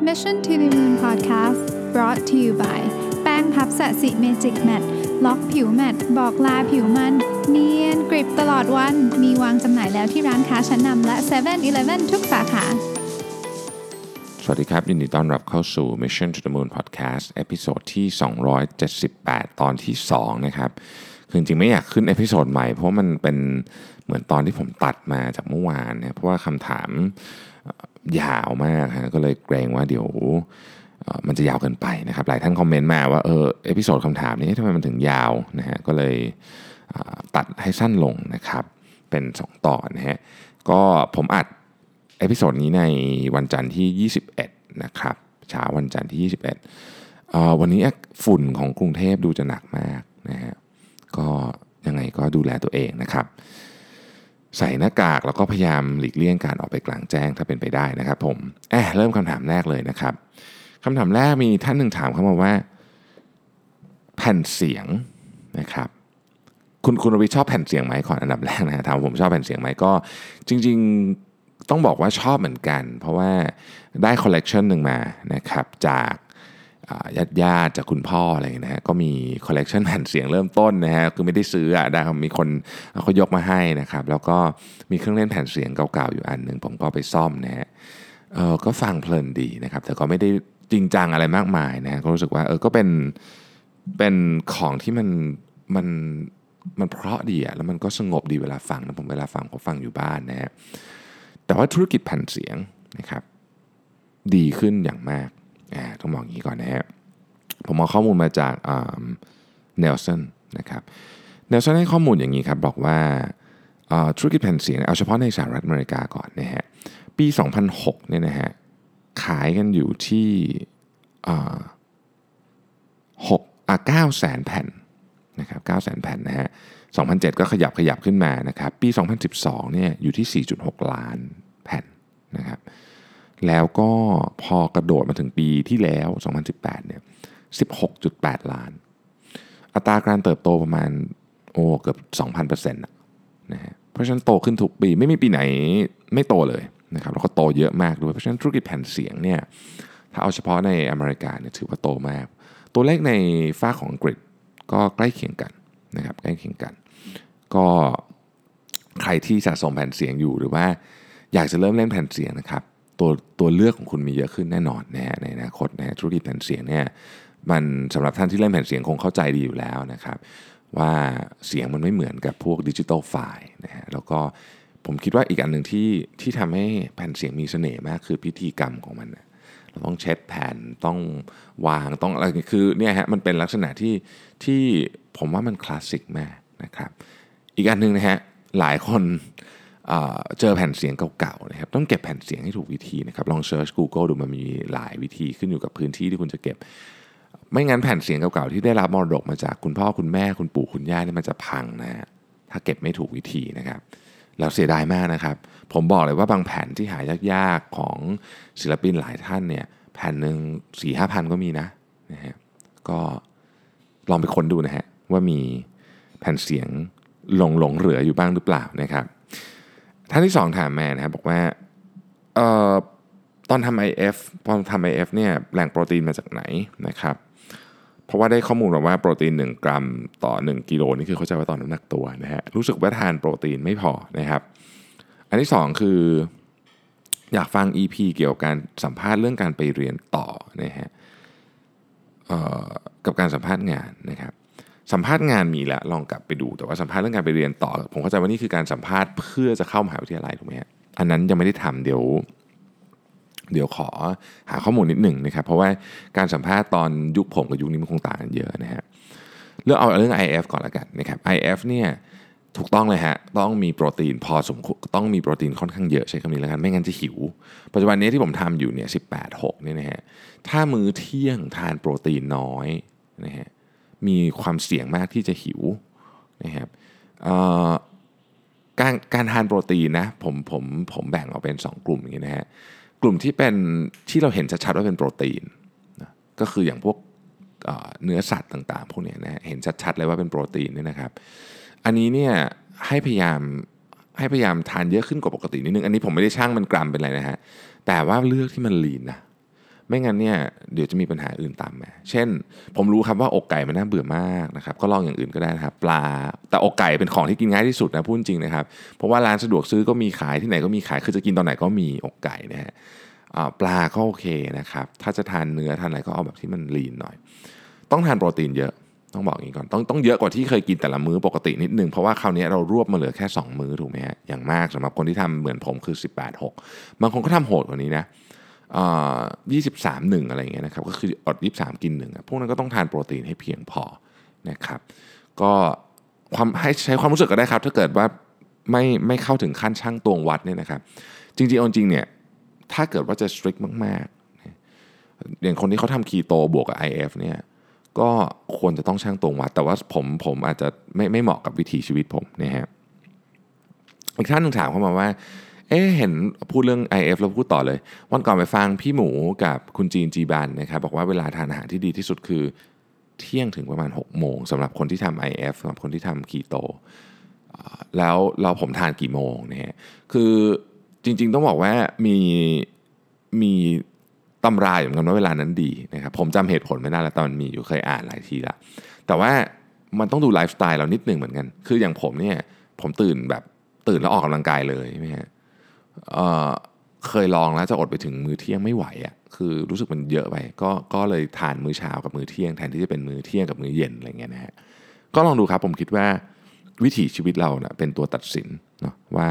Mission to the Moon Podcast brought to you by แป้งพัฟ Sasi Magic Matte ล็อกผิว matte บอกลาผิวมัน เนียนกริบตลอดวัน มีวางจำหน่ายแล้วที่ร้านค้าชั้นนำและ7 e เ e ่ e อทุกสาขา สวัสดีครับ ยินดีต้อนรับเข้าสู่ Mission to the Moon Podcast episode ที่ 278 ตอนที่ 2 นะครับคือจริงไม่อยากขึ้น episode ใหม่เพราะมันเป็นเหมือนตอนที่ผมตัดมาจากเมื่อวานเนี่ยเพราะว่าคำถาม ยาวมากฮะก็เลยเกรงว่าเดี๋ยวมันจะยาวเกินไปนะครับ หลายท่านคอมเมนต์มาว่าเออ episode คำถามนี้ทำไมมันถึงยาวนะฮะก็เลยตัดให้สั้นลงนะครับ เป็น 2 ตอนนะฮะก็ผมอัด episode นี้ในวันจันทร์ที่ 21 นะครับเช้าวันจันทร์ที่ 21 วันนี้ฝุ่นของกรุงเทพดูจะหนักมากนะฮะก็ยังไงก็ดูแลตัวเองนะครับ ใส่หน้ากากแล้วก็พยายามหลีกเลี่ยงการออกไปกลางแจ้งถ้าเป็นไปได้นะครับผมแอบเริ่มคำถามแรกเลยนะครับคำถามแรกมีท่านหนึ่งถามเข้ามาว่า แผ่นเสียงนะครับคุณคุณวิชอบแผ่นเสียงไหมก่อนอันดับแรกนะถามผมชอบแผ่นเสียงไหมก็ จริง ๆต้องบอกว่าชอบเหมือนกัน เพราะว่าได้คอลเลกชันหนึ่งมานะครับจาก ญาติญาติจากคุณพ่ออะไรนะฮะก็มีคอลเลกชันแผ่นเสียงเริ่มต้นนะฮะคือไม่ได้ซื้ออะได้มีคนเขายกมาให้นะครับ แล้วก็มีเครื่องเล่นแผ่นเสียงเก่าๆอยู่อันหนึ่งผมก็ไปซ่อมนะฮะเออก็ฟังเพลินดีนะครับ แต่ก็ไม่ได้จริงจังอะไรมากมายนะก็รู้สึกว่าเออก็เป็นเป็นของที่มันมันมันเพราะดีอะแล้วมันก็สงบดีเวลาฟังนะผมเวลาฟังผมฟังอยู่บ้านนะฮะแต่ว่าธุรกิจแผ่นเสียงนะครับ ดีขึ้นอย่างมาก ต้องบอกอย่างนี้ก่อนนะฮะผมเอาข้อมูลมาจากเนลสันนะครับเนลสันให้ข้อมูลอย่างนี้ครับบอกว่าธุรกิจแผ่นเสียงเอาเฉพาะในสหรัฐอเมริกาก่อนนะฮะปี 2006เนี่ยนะฮะขายกันอยู่ที่หกอ่าเก้าแสนแผ่นนะครับเก้าแสนแผ่นนะฮะ2007 ก็ขยับขยับขึ้นมานะครับปี 2012เนี่ยอยู่ที่ 4.6 ล้านแผ่นน แล้วก็พอกระโดดมาถึงปีที่แล้ว 2018 เนี่ย 16.8 ล้าน อัตราการเติบโตประมาณโอ้เกือบ 2,000%นะนะฮะเพราะฉะนั้นโตขึ้นทุกปีไม่มีปีไหนไม่โตเลยนะครับแล้วก็โตเยอะมากด้วย เพราะฉะนั้นธุรกิจแผ่นเสียงเนี่ยถ้าเอาเฉพาะในอเมริกาเนี่ยถือว่าโตมาก ตัวเลขในฝ้าของอังกฤษก็ใกล้เคียงกันนะครับใกล้เคียงกัน ก็ใครที่สะสมแผ่นเสียงอยู่หรือว่าอยากจะเริ่มเล่นแผ่นเสียงนะครับ ตัวตัวเลือกของคุณมีเยอะขึ้นแน่นอนนะฮะในอนาคตนะธุรกิจแผ่นเสียงเนี่ยมันสำหรับท่านที่เล่นแผ่นเสียงคงเข้าใจดีอยู่แล้วนะครับ ว่าเสียงมันไม่เหมือนกับพวกดิจิตอลไฟล์นะฮะแล้วก็ผมคิดว่าอีกอันหนึ่งที่ที่ทำให้แผ่นเสียงมีเสน่ห์มากคือพิธีกรรมของมันเราต้องเช็ดแผ่นต้องวางต้องอะไรคือเนี่ยฮะมันเป็นลักษณะที่ที่ผมว่ามันคลาสสิกมากนะครับ อีกอันหนึ่งนะฮะหลายคน เจอแผ่นเสียงเก่าๆนะครับต้องเก็บแผ่นเสียงให้ถูกวิธีนะครับลอง search Google ดูมันมีหลายวิธีขึ้นอยู่กับพื้นที่ที่คุณจะเก็บ ไม่งั้นแผ่นเสียงเก่าๆที่ได้รับมรดกมาจากคุณพ่อคุณแม่คุณปู่คุณย่าเนี่ยมันจะพังนะฮะถ้าเก็บไม่ถูกวิธีนะครับแล้วเสียดายมากนะครับ ผมบอกเลยว่าบางแผ่นที่หายากๆของศิลปินหลายท่านเนี่ยแผ่นหนึ่งสี่ห้าพันก็มีนะนะฮะก็ลองไปค้นดูนะฮะว่ามีแผ่นเสียงหลงหลงเหลืออยู่บ้างหรือเปล่านะครับ ท่านที่สองถามแม่นะครับบอกว่าเอ่อตอนทำ IF ตอนทำ IF เนี่ยแหล่งโปรตีนมาจากไหนนะครับเพราะว่าได้ข้อมูลมาว่าโปรตีน 1 กรัมต่อ 1 กิโลนี่คือเข้าใจว่าต่อน้ำหนักตัวนะฮะรู้สึกว่าทานโปรตีนไม่พอนะครับ อันที่ 2 คืออยากฟัง EP เกี่ยวกับการสัมภาษณ์เรื่องการไปเรียนต่อนะฮะกับการสัมภาษณ์งานนะครับ สัมภาษณ์งานมีแล้วลองกลับไปดูแต่ว่าสัมภาษณ์เรื่องการไปเรียนต่อ ผมเข้าใจว่านี่คือการสัมภาษณ์เพื่อจะเข้ามหาวิทยาลัยถูกไหมฮะอันนั้นยังไม่ได้ทำเดี๋ยว เดี๋ยวขอหาข้อมูลนิดหนึ่งนะครับ เพราะว่าการสัมภาษณ์ตอนยุคผมกับยุคนี้มันคงต่างกันเยอะนะฮะเรื่องเอาเรื่อง IF ก่อนละกันนะครับ IF เนี่ยถูกต้องเลยฮะ ต้องมีโปรตีนพอสมควรต้องมีโปรตีนค่อนข้างเยอะใช้คำนี้แล้วกัน ไม่งั้นจะหิว ปัจจุบันนี้ที่ผมทำอยู่เนี่ยสิบแปดหกเนี่ยนะฮะ ถ้ามื้อเที่ยงทานโปรตีนน้อยนะฮะ มีความเสี่ยงมากที่จะหิวนะครับการการทานโปรตีนนะผมผมผมแบ่งออกเป็น 2 กลุ่มอย่างนี้นะฮะกลุ่มที่เป็นที่เราเห็นชัดๆว่าเป็นโปรตีนนะก็คืออย่างพวกเนื้อสัตว์ต่างๆพวกนี้นะเห็นชัดๆเลยว่าเป็นโปรตีนนี่นะครับ อันนี้เนี่ยให้พยายามให้พยายามทานเยอะขึ้นกว่าปกตินิดนึง อันนี้ผมไม่ได้ช่างมันกรัมเป็นอะไรนะฮะแต่ว่าเลือกที่มันลีนนะ ไม่งั้นเนี่ยเดี๋ยวจะมีปัญหาอื่นตามมา เช่น ผมรู้ครับว่าอกไก่มันน่าเบื่อมากนะครับ ก็ลองอย่างอื่นก็ได้นะครับ ปลา แต่อกไก่เป็นของที่กินง่ายที่สุดนะพูดจริงนะครับ เพราะว่าร้านสะดวกซื้อก็มีขายที่ไหนก็มีขาย คือจะกินตอนไหนก็มีอกไก่นะฮะปลาก็โอเคนะครับ ถ้าจะทานเนื้อทานอะไรก็เอาแบบที่มันลีนหน่อย ต้องทานโปรตีนเยอะ ต้องบอกอย่างนี้ก่อน ต้องต้องเยอะกว่าที่เคยกินแต่ละมื้อปกตินิดนึง เพราะว่าคราวนี้เรารวบมาเหลือแค่ 2 มื้อถูกไหมฮะ อย่างมากสำหรับคนที่ทำเหมือนผมคือ 18 6 บางคนก็ทำโหดกว่านี้นะ ยี่สิบสามหนึ่งอะไรอย่างเงี้ยนะครับก็คืออดยี่สามกินหนึ่งพวกนั้นก็ต้องทานโปรตีนให้เพียงพอนะครับก็ความให้ใช้ความรู้สึกก็ได้ครับ ถ้าเกิดว่าไม่ไม่เข้าถึงขั้นช่างตวงวัดเนี่ยนะครับ จริงๆจริงเนี่ยถ้าเกิดว่าจะ strict มากๆอย่างคนที่เขาทำคีโตบวกกับ IF เนี่ยก็ควรจะต้องช่างตวงวัด แต่ว่าผมผมอาจจะไม่ไม่เหมาะกับวิถีชีวิตผมนะฮะอีกท่านหนึ่งถามเข้ามาว่า เอ๊เห็นพูดเรื่อง IF แล้วพูดต่อเลย วันก่อนไปฟังพี่หมูกับคุณจีนจีบันนะครับบอกว่าเวลาทานอาหารที่ดีที่สุดคือ เที่ยงถึงประมาณ 6 โมงสำหรับคนที่ทำ IF สำหรับคนที่ทำคีโต แล้วเราผมทานกี่โมงเนี่ยคือจริงๆต้องบอกว่ามีมีตำราอยู่เหมือนกันว่าเวลานั้นดีนะครับผมจำเหตุผลไม่ได้แล้วตอนมีอยู่เคยอ่านหลายทีละแต่ว่ามันต้องดูไลฟ์สไตล์เรานิดหนึ่งเหมือนกัน คืออย่างผมเนี่ยผมตื่นแบบตื่นแล้วออกกำลังกายเลยใช่ไหมฮะ เคยลองแล้วจะอดไปถึงมื้อเที่ยงไม่ไหวอะ่ะคือรู้สึกมันเยอะไปก็ก็เลยทานมื้อเช้ากับมื้อเที่ยงแทนที่จะเป็นมื้อเที่ยงกับมื้อเย็นอะไรเงี้ยนะฮะก็ลองดูครับผมคิดว่าวิถีชีวิตเราเนะ่ยเป็นตัวตัดสินเนาะว่า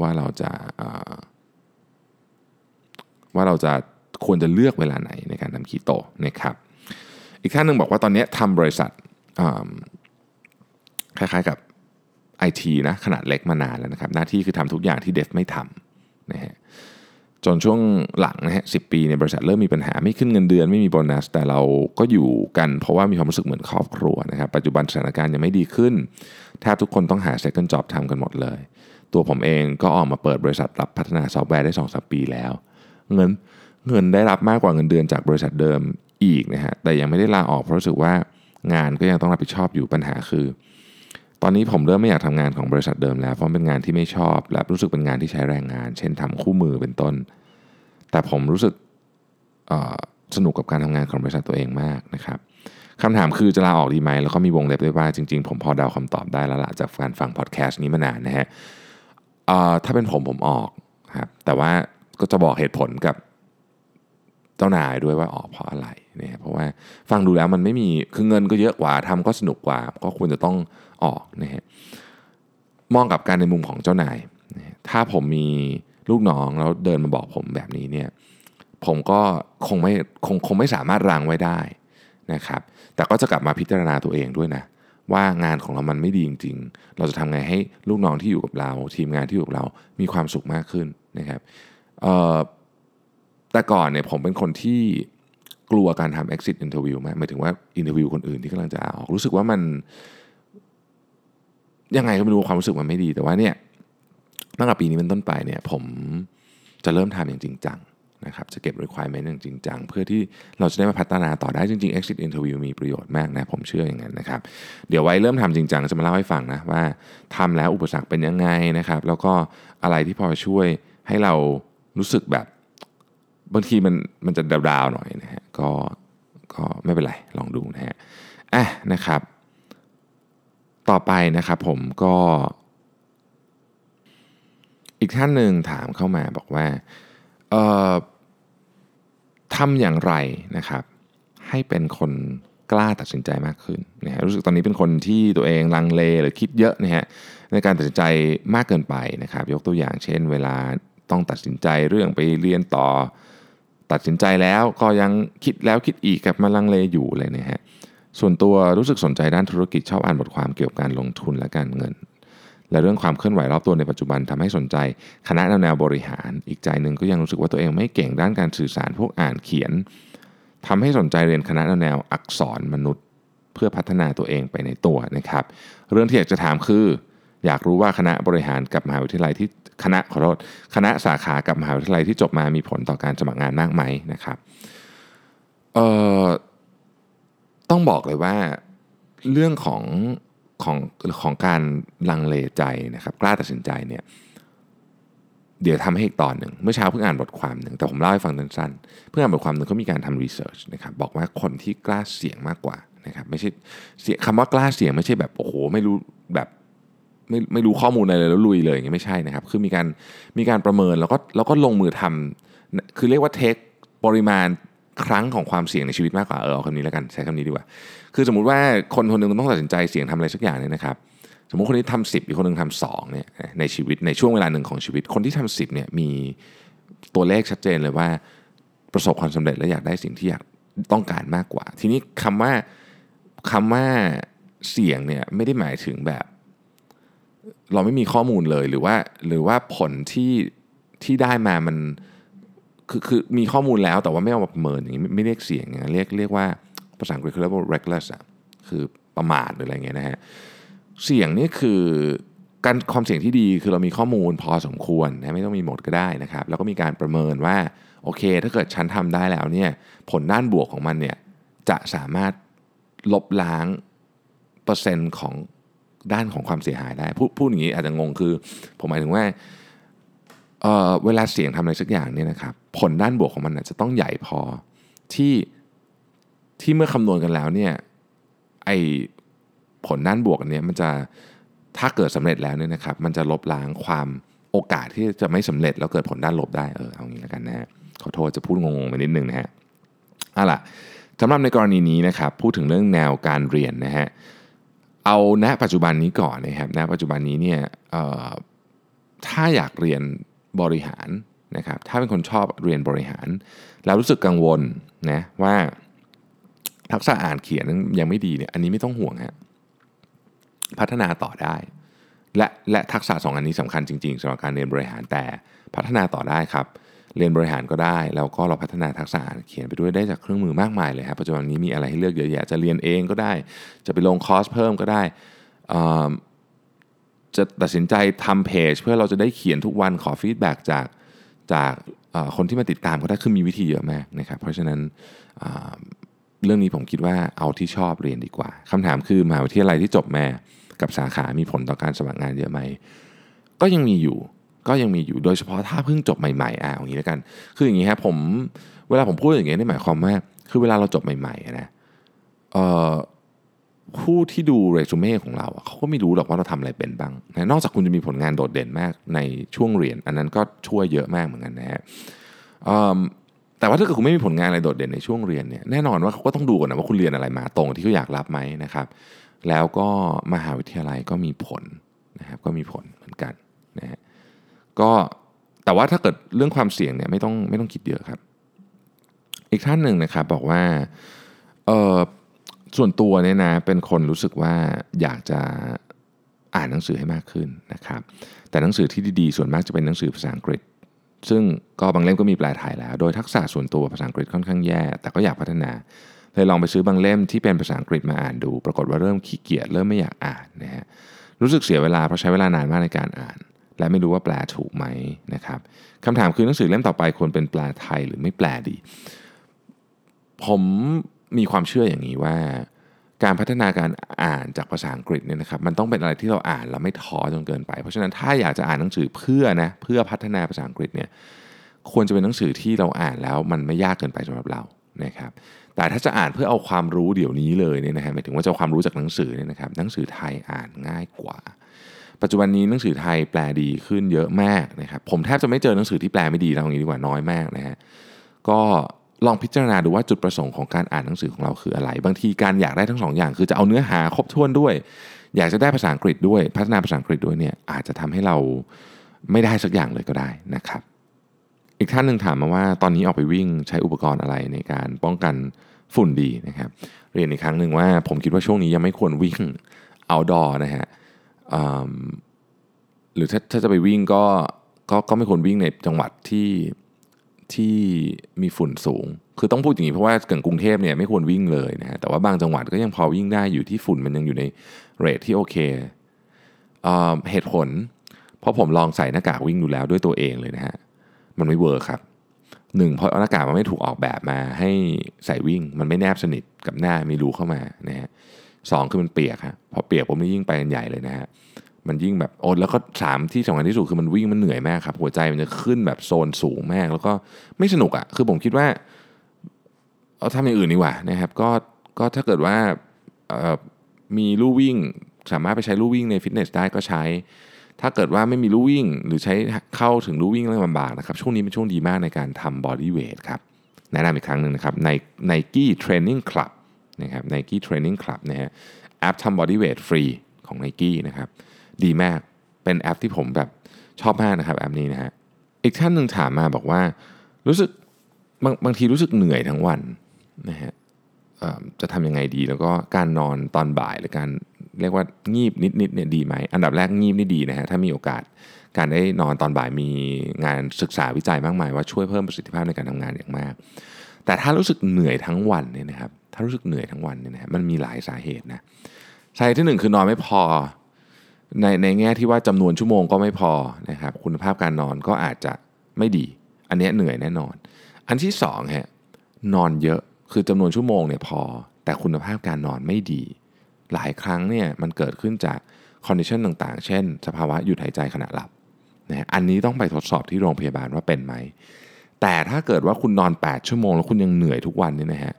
ว่าเราจะว่าเราจะควรจะเลือกเวลาไหนในการทำคีโตนะครับอีกท่านหนึ่งบอกว่าตอนนี้ทำบริษัทคล้ายๆกับไอทีนะขนาดเล็กมานานแล้วนะครับ หน้าที่คือทำทุกอย่างที่เดฟไม่ทำ นะฮะจนช่วงหลังนะฮะสิปีในบริษัทเริ่มมีปัญหาไม่ขึ้นเงินเดือนไม่มีโบนัส แต่เราก็อยู่กันเพราะว่ามีความรู้สึกเหมือนครอบครัวนะครับปัจจุบันสถานการณ์ยังไม่ดีขึ้นแทบทุกคนต้องหา second job ทำกันหมดเลย ตัวผมเองก็ออกมาเปิดบริษัทรับพัฒนาซอฟต์แวร์ได้2อสปีแล้ว เงินเงินได้รับมากกว่าเงินเดือนจากบริษัทเดิมอีกนะฮะแต่ยังไม่ได้ลาออกเพราะรู้สึกว่างานก็ยังต้องรับผิดชอบอยู่ปัญหาคือ ตอนนี้ผมเริ่มไม่อยากทำงานของบริษัทเดิมแล้วเพราะเป็นงานที่ไม่ชอบ และรู้สึกเป็นงานที่ใช้แรงงาน เช่นทำคู่มือเป็นต้น แต่ผมรู้สึกสนุกกับการทำงานของบริษัทตัวเองมากนะครับคำถามคือจะลาออกดีไหมแล้วก็มีวงเล็บด้วยว่าจริงๆ ผมพอเดาคำตอบได้แล้วละจากการฟังพอดแคสต์นี้มานานนะฮะถ้าเป็นผมผมออกครับแต่ว่าก็จะบอกเหตุผลกับเจ้านายด้วยว่าออกเพราะอะไร นี่ยเพราะว่าฟังดูแล้วมันไม่มีคือเงินก็เยอะกว่าทำก็สนุกกว่า ก็ควรจะต้องออกนะฮะมองกับการในมุมของเจ้านาย ถ้าผมมีลูกน้องแล้วเดินมาบอกผมแบบนี้เนี่ยผมก็คงไม่คงคงไม่สามารถรังไว้ได้นะครับ แต่ก็จะกลับมาพิจารณาตัวเองด้วยนะว่างานของเรามันไม่ดีจริง ๆ เราจะทำไงให้ลูกน้องที่อยู่กับเรา ทีมงานที่อยู่กับเรา มีความสุขมากขึ้นนะครับแต่ก่อนเนี่ยผมเป็นคนที่ กลัวการทำ exit interview มากหมายถึงว่า interview คนอื่นที่กำลังจะออกรู้สึกว่ามัน ยังไงก็ไม่รู้ความรู้สึกมันไม่ดี แต่ว่าเนี่ยตั้งแต่ปีนี้เป็นต้นไปเนี่ย ผมจะเริ่มทำอย่างจริงจังนะครับจะเก็บ requirement อย่างจริงจัง เพื่อที่เราจะได้มาพัฒนาต่อได้จริง ๆ exit interview มีประโยชน์มากนะผมเชื่ออย่างนั้นนะครับ เดี๋ยวไว้เริ่มทำจริงจังจะมาเล่าให้ฟังนะว่าทำแล้วอุปสรรคเป็นยังไงนะครับ แล้วก็อะไรที่พอช่วยให้เรารู้สึกแบบ บางทีมันมันจะดาวๆหน่อยนะฮะก็ก็ไม่เป็นไรลองดูนะฮะอะนะครับ ต่อไปนะครับผมก็ อีกท่านหนึ่งถามเข้ามาบอกว่าเออทำอย่างไรนะครับ ให้เป็นคนกล้าตัดสินใจมากขึ้นนะฮะรู้สึกตอนนี้เป็นคนที่ตัวเองลังเลหรือคิดเยอะนะฮะในการตัดสินใจมากเกินไปนะครับ ยกตัวอย่างเช่น เวลาต้องตัดสินใจเรื่องไปเรียนต่อ ตัดสินใจแล้วก็ยังคิดแล้วคิดอีกกับมาลังเลอยู่เลยนะฮะส่วนตัวรู้สึกสนใจด้านธุรกิจชอบอ่านบทความเกี่ยวกับการลงทุนและการเงิน และเรื่องความเคลื่อนไหวรอบตัวในปัจจุบันทำให้สนใจคณะแนวบริหาร อีกใจหนึ่งก็ยังรู้สึกว่าตัวเองไม่เก่งด้านการสื่อสารพวกอ่านเขียนทำให้สนใจเรียนคณะแนวอักษรมนุษย์ เพื่อพัฒนาตัวเองไปในตัวนะครับ เรื่องที่อยากจะถามคือ อยากรู้ว่าคณะบริหารกับมหาวิทยาลัยที่ คณะขอโทษคณะสาขากับมหาวิทยาลัยที่จบมามีผลต่อการสมัครงานมากไหมนะครับเอ่อต้องบอกเลยว่าเรื่องของของของการลังเลใจนะครับกล้าตัดสินใจเนี่ยเดี๋ยวทำให้อีกตอนหนึ่งเมื่อเช้าเพิ่งอ่านบทความหนึ่งแต่ผมเล่าให้ฟังสั้นๆเพิ่งอ่านบทความหนึ่งเขามีการทำรีเสิร์ชนะครับบอกว่าคนที่กล้าเสี่ยงมากกว่านะครับไม่ใช่เสียงคำว่ากล้าเสี่ยงไม่ใช่แบบโอ้โหไม่รู้แบบ ไม่ไม่รู้ข้อมูลอะไรเลยแล้วลุยเลยอย่างเงี้ไม่ใช่นะครับ คือมีการมีการประเมินแล้วก็แล้วก็ลงมือทำคือเรียกว่าเทคปริมาณครั้งของความเสี่ยงในชีวิตมากกว่าเออเอาคำนี้แล้วกันใช้คำนี้ดีกว่า คือสมมุติว่าคนคนหนึงต้องตัดสินใจเสี่ยงทำอะไรสักอย่างเนี่ยนะครับสมมติคนนี้ทำสิบอีกคนหนึ่งทำสองเนี่ยในชีวิตในช่วงเวลาหนึ่งของชีวิต คนที่ทำสิบเนี่ยมีตัวเลขชัดเจนเลยว่าประสบความสำเร็จและอยากได้สิ่งที่อยากต้องการมากกว่า ทีนี้คำว่าคำว่าเสี่ยงเนี่ยไม่ได้หมายถึงแบบ เราไม่มีข้อมูลเลยหรือว่าหรือว่าผลที่ที่ได้มามันคือคือมีข้อมูลแล้วแต่ว่าไม่เอามาประเมินอย่างนี้ไม่เรียกเสี่ยงอย่างเรียกเรียกว่าภาษาอังกฤษเขาเรียกว่า reckless อะคือประมาทหรืออะไรเงี้ยนะฮะเสี่ยงนี่คือการความเสี่ยงที่ดีคือเรามีข้อมูลพอสมควรนะไม่ต้องมีหมดก็ได้นะครับแล้วก็มีการประเมินว่าโอเค ถ้าเกิดฉันทำได้แล้วเนี่ยผลด้านบวกของมันเนี่ยจะสามารถลบล้างเปอร์เซ็นต์ของ ด้านของความเสียหายได้ พูดพูดอย่างนี้อาจจะงงคือ ผมหมายถึงว่าเออเวลาเสี่ยงทำอะไรสักอย่างเนี่ยนะครับผลด้านบวกของมันจะต้องใหญ่พอที่ที่เมื่อคำนวณกันแล้วเนี่ยไอผลด้านบวกอันนี้มันจะถ้าเกิดสำเร็จแล้วเนี่ยนะครับ มันจะลบล้างความโอกาสที่จะไม่สำเร็จแล้วเกิดผลด้านลบได้เออเอางี้แล้วกันนะฮะขอโทษจะพูดงงๆไปนิดนึงนะฮะเอาล่ะสำหรับในกรณีนี้นะครับพูดถึงเรื่องแนวการเรียนนะฮะ เอาณปัจจุบันนี้ก่อนนะครับณปัจจุบันนี้เนี่ยถ้าอยากเรียนบริหารนะครับถ้าเป็นคนชอบเรียนบริหาร แล้วรู้สึกกังวลนะว่าทักษะอ่านเขียนยังไม่ดีเนี่ยอันนี้ไม่ต้องห่วงฮะพัฒนาต่อได้ และและทักษะสองอันนี้สำคัญจริงๆสำหรับการเรียนบริหารแต่พัฒนาต่อได้ครับ เรียนบริหารก็ได้ แล้วก็เราพัฒนาทักษะอ่านเขียนไปด้วยได้จากเครื่องมือมากมายเลยครับปัจจุบันนี้มีอะไรให้เลือกเยอะแยะจะเรียนเองก็ได้ จะไปลงคอร์สเพิ่มก็ได้จะตัดสินใจทำเพจเพื่อเราจะได้เขียนทุกวันขอฟีดแบ็กจากจากคนที่มาติดตามก็ได้คือมีวิธีเยอะมากนะครับเพราะฉะนั้นเรื่องนี้ผมคิดว่าเอาที่ชอบเรียนดีกว่าคำถามคือมหาวิทยาลัยที่จบมากับสาขามีผลต่อการสมัครงานเยอะไหมก็ยังมีอยู่ ก็ยังมีอยู่โดยเฉพาะถ้าเพิ่งจบใหม่ๆอะอย่างนี้แล้วกัน คืออย่างนี้ครับผมเวลาผมพูดอย่างนี้นี่หมายความว่าคือเวลาเราจบใหม่ๆนะเอ่อผู้ที่ดูเรซูเม่ของเราเขาก็ไม่รู้หรอกว่าเราทำอะไรเป็นบ้างนะนอกจากคุณจะมีผลงานโดดเด่นมากในช่วงเรียน อันนั้นก็ช่วยเยอะมากเหมือนกันนะฮะแต่ว่าถ้าเกิดคุณไม่มีผลงานอะไรโดดเด่นในช่วงเรียนเนี่ยแน่นอนว่าเขาก็ต้องดูก่อนนะว่าคุณเรียนอะไรมาตรงที่เขาอยากรับไหมนะครับ แล้วก็มหาวิทยาลัยก็มีผลนะครับก็มีผลเหมือนกัน ก็แต่ว่าถ้าเกิดเรื่องความเสี่ยงเนี่ยไม่ต้องไม่ต้องคิดเยอะครับ อีกท่านหนึ่งนะครับบอกว่าเออส่วนตัวเนี่ยนะเป็นคนรู้สึกว่าอยากจะอ่านหนังสือให้มากขึ้นนะครับ แต่หนังสือที่ดีๆ ส่วนมากจะเป็นหนังสือภาษาอังกฤษ ซึ่งก็บางเล่มก็มีแปลไทยแล้ว โดยทักษะส่วนตัวภาษาอังกฤษค่อนข้างแย่ แต่ก็อยากพัฒนาเลยลองไปซื้อบางเล่มที่เป็นภาษาอังกฤษมาอ่านดู ปรากฏว่าเริ่มขี้เกียจเริ่มไม่อยากอ่านนะฮะรู้สึกเสียเวลาเพราะใช้เวลานานมากในการอ่าน และไม่รู้ว่าแปลถูกไหมนะครับคำถามคือหนังสือเล่มต่อไปควรเป็นแปลไทยหรือไม่แปลดี ผมมีความเชื่ออย่างนี้ว่า การพัฒนาการอ่านจากภาษาอังกฤษเนี่ยนะครับมันต้องเป็นอะไรที่เราอ่านแล้วไม่ท้อจนเกินไป เพราะฉะนั้นถ้าอยากจะอ่านหนังสือเพื่อนะเพื่อพัฒนาภาษาอังกฤษเนี่ยควรจะเป็นหนังสือที่เราอ่านแล้วมันไม่ยากเกินไปสำหรับเรานะครับแต่ถ้าจะอ่านเพื่อเอาความรู้เดี๋ยวนี้เลยเนี่ยนะฮะหมายถึงว่าจะเอาความรู้จากหนังสือเนี่ยนะครับหนังสือไทยอ่านง่ายกว่า ปัจจุบันนี้หนังสือไทยแปลดีขึ้นเยอะมากนะครับผมแทบจะไม่เจอหนังสือที่แปลไม่ดีแล้วอย่างนี้ดีกว่าน้อยมากนะฮะก็ลองพิจารณาดูว่าจุดประสงค์ของการอ่านหนังสือของเราคืออะไร บางทีการอยากได้ทั้งสองอย่าง คือจะเอาเนื้อหาครบถ้วนด้วย อยากจะได้ภาษาอังกฤษด้วย พัฒนาภาษาอังกฤษด้วยเนี่ยอาจจะทำให้เราไม่ได้สักอย่างเลยก็ได้นะครับ อีกท่านหนึ่งถามมาว่าตอนนี้ออกไปวิ่งใช้อุปกรณ์อะไรในการป้องกันฝุ่นดีนะครับ เรียนอีกครั้งหนึ่งว่าผมคิดว่าช่วงนี้ยังไม่ควรวิ่ง outdoor นะฮะอืม หรือถ้าถ้าจะไปวิ่งก็ก็ก็ไม่ควรวิ่งในจังหวัดที่ที่มีฝุ่นสูง คือต้องพูดอย่างนี้เพราะว่าเกิดกรุงเทพเนี่ยไม่ควรวิ่งเลยนะฮะแต่ว่าบางจังหวัดก็ยังพอวิ่งได้อยู่ที่ฝุ่นมันยังอยู่ในrate ที่โอเคเอเหตุผล เพราะผมลองใส่หน้ากากวิ่งดูแล้วด้วยตัวเองเลยนะฮะมันไม่ work ครับหนึ่งเพราะหน้ากากมันไม่ถูกออกแบบมาให้ใส่วิ่งมันไม่แนบสนิทกับหน้ามีรูเข้ามานะฮะสองคือมันเปียกฮะพอเปียกผมนี่ยิ่งไปกันใหญ่เลยนะฮะ มันยิ่งแบบโอ้แล้วก็สามที่สำคัญที่สุดคือมันวิ่งมันเหนื่อยมากครับ หัวใจมันจะขึ้นแบบโซนสูงมาก แล้วก็ไม่สนุกอะ่ะคือผมคิดว่าเอาทำอย่างอื่นดีกว่านะครับก็ก็ถ้าเกิดว่ามีลู่วิ่ง สามารถไปใช้ลู่วิ่งในฟิตเนสได้ก็ใช้ ถ้าเกิดว่าไม่มีลู่วิ่ง หรือใช้เข้าถึงลู่วิ่งแล้วลำบากนะครับช่วงนี้เป็นช่วงดีมากในการทำ bodyweight ครับแนะนำอีกครั้งหนึ่งนะครับใน Nike Training Club นะครับ Nike Training Club นะฮะแอปทำ bodyweight ฟรีของ Nike นะครับ ดีมาก เป็นแอปที่ผมแบบชอบมากนะครับแอปนี้นะฮะ อีกท่านหนึ่งถามมาบอกว่า รู้สึกบางบางทีรู้สึกเหนื่อยทั้งวันนะฮะจะทำยังไงดี แล้วก็การนอนตอนบ่ายหรือการเรียกว่างีบนิดๆเนี่ยดีไหม อันดับแรกงีบนี่ดีนะฮะถ้ามีโอกาสการได้นอนตอนบ่ายมีงานศึกษาวิจัยมากมายว่าช่วยเพิ่มประสิทธิภาพในการทำงานอย่างมาก แต่ถ้ารู้สึกเหนื่อยทั้งวันเนี่ยนะครับถ้ารู้สึกเหนื่อยทั้งวันเนี่ยนะมันมีหลายสาเหตุนะสาเหตุที่หนึ่งคือนอนไม่พอ ในในแง่ที่ว่าจำนวนชั่วโมงก็ไม่พอนะครับคุณภาพการนอนก็อาจจะไม่ดี อันนี้เหนื่อยแน่นอน อันที่สองฮะนอนเยอะคือจำนวนชั่วโมงเนี่ยพอ แต่คุณภาพการนอนไม่ดี หลายครั้งเนี่ยมันเกิดขึ้นจาก condition ต่างๆ เช่น สภาวะหยุดหายใจขณะหลับนะอันนี้ต้องไปทดสอบที่โรงพยาบาลว่าเป็นไหม แต่ถ้าเกิดว่าคุณนอน 8 ชั่วโมง แล้วคุณยังเหนื่อยทุกวันเนี่ยนะฮะ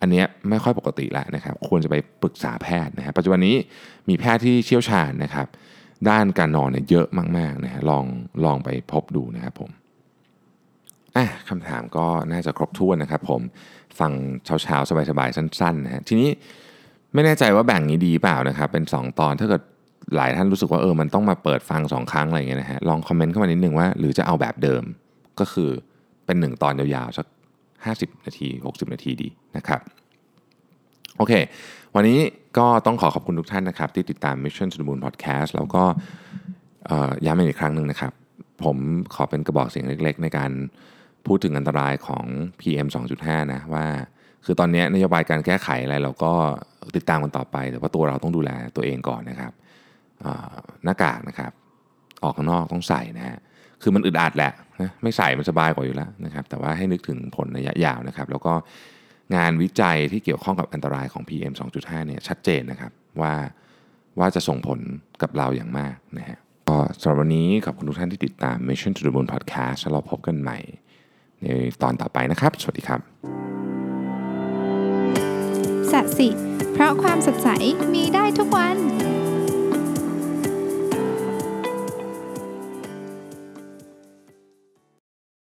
อันนี้ไม่ค่อยปกติแล้วนะครับ ควรจะไปปรึกษาแพทย์นะฮะปัจจุบันนี้มีแพทย์ที่เชี่ยวชาญนะครับ ด้านการนอนเนี่ยเยอะมากๆนะฮะลองลองไปพบดูนะครับผมอะคำถามก็น่าจะครบถ้วนนะครับ ผมฟังเช้าๆสบายๆสั้นๆนะฮะทีนี้ไม่แน่ใจว่าแบ่งนี้ดีเปล่านะครับ เป็น 2 ตอนถ้าเกิดหลายท่านรู้สึกว่าเออมันต้องมาเปิดฟัง 2 ครั้งอะไรเงี้ยนะฮะลองคอมเมนต์เข้ามานิดนึงว่า หรือจะเอาแบบเดิมก็คือเป็น 1 ตอนยาวๆสัก 50 นาที 60 นาทีดีนะครับโอเค วันนี้ก็ต้องขอขอบคุณทุกท่านนะครับ ที่ติดตาม Mission to the Moon Podcast แล้วก็ย้ำอีกครั้งหนึ่งนะครับ ผมขอเป็นกระบอกเสียงเล็กๆ ในการพูดถึงอันตรายของ PM 2.5 นะว่า คือตอนนี้นโยบายการแก้ไขอะไรเราก็ติดตามกันต่อไป แต่ว่าตัวเราต้องดูแลตัวเองก่อนนะครับหน้ากากนะครับ ออกข้างนอกต้องใส่นะฮะคือมันอึดอัดแหละ นะไม่ใส่มันสบายกว่าอยู่แล้วนะครับ แต่ว่าให้นึกถึงผลระยะยาวนะครับ แล้วก็งานวิจัยที่เกี่ยวข้องกับอันตรายของ PM 2.5 เนี่ยชัดเจนนะครับว่าว่าจะส่งผลกับเราอย่างมากนะฮะก็สำหรับวันนี้ขอบคุณทุกท่านที่ติดตาม Mission to the Moon Podcast แล้วเราพบกันใหม่ในตอนต่อไปนะครับ สวัสดีครับสัสิ เพราะความสดใสมีได้ทุกวัน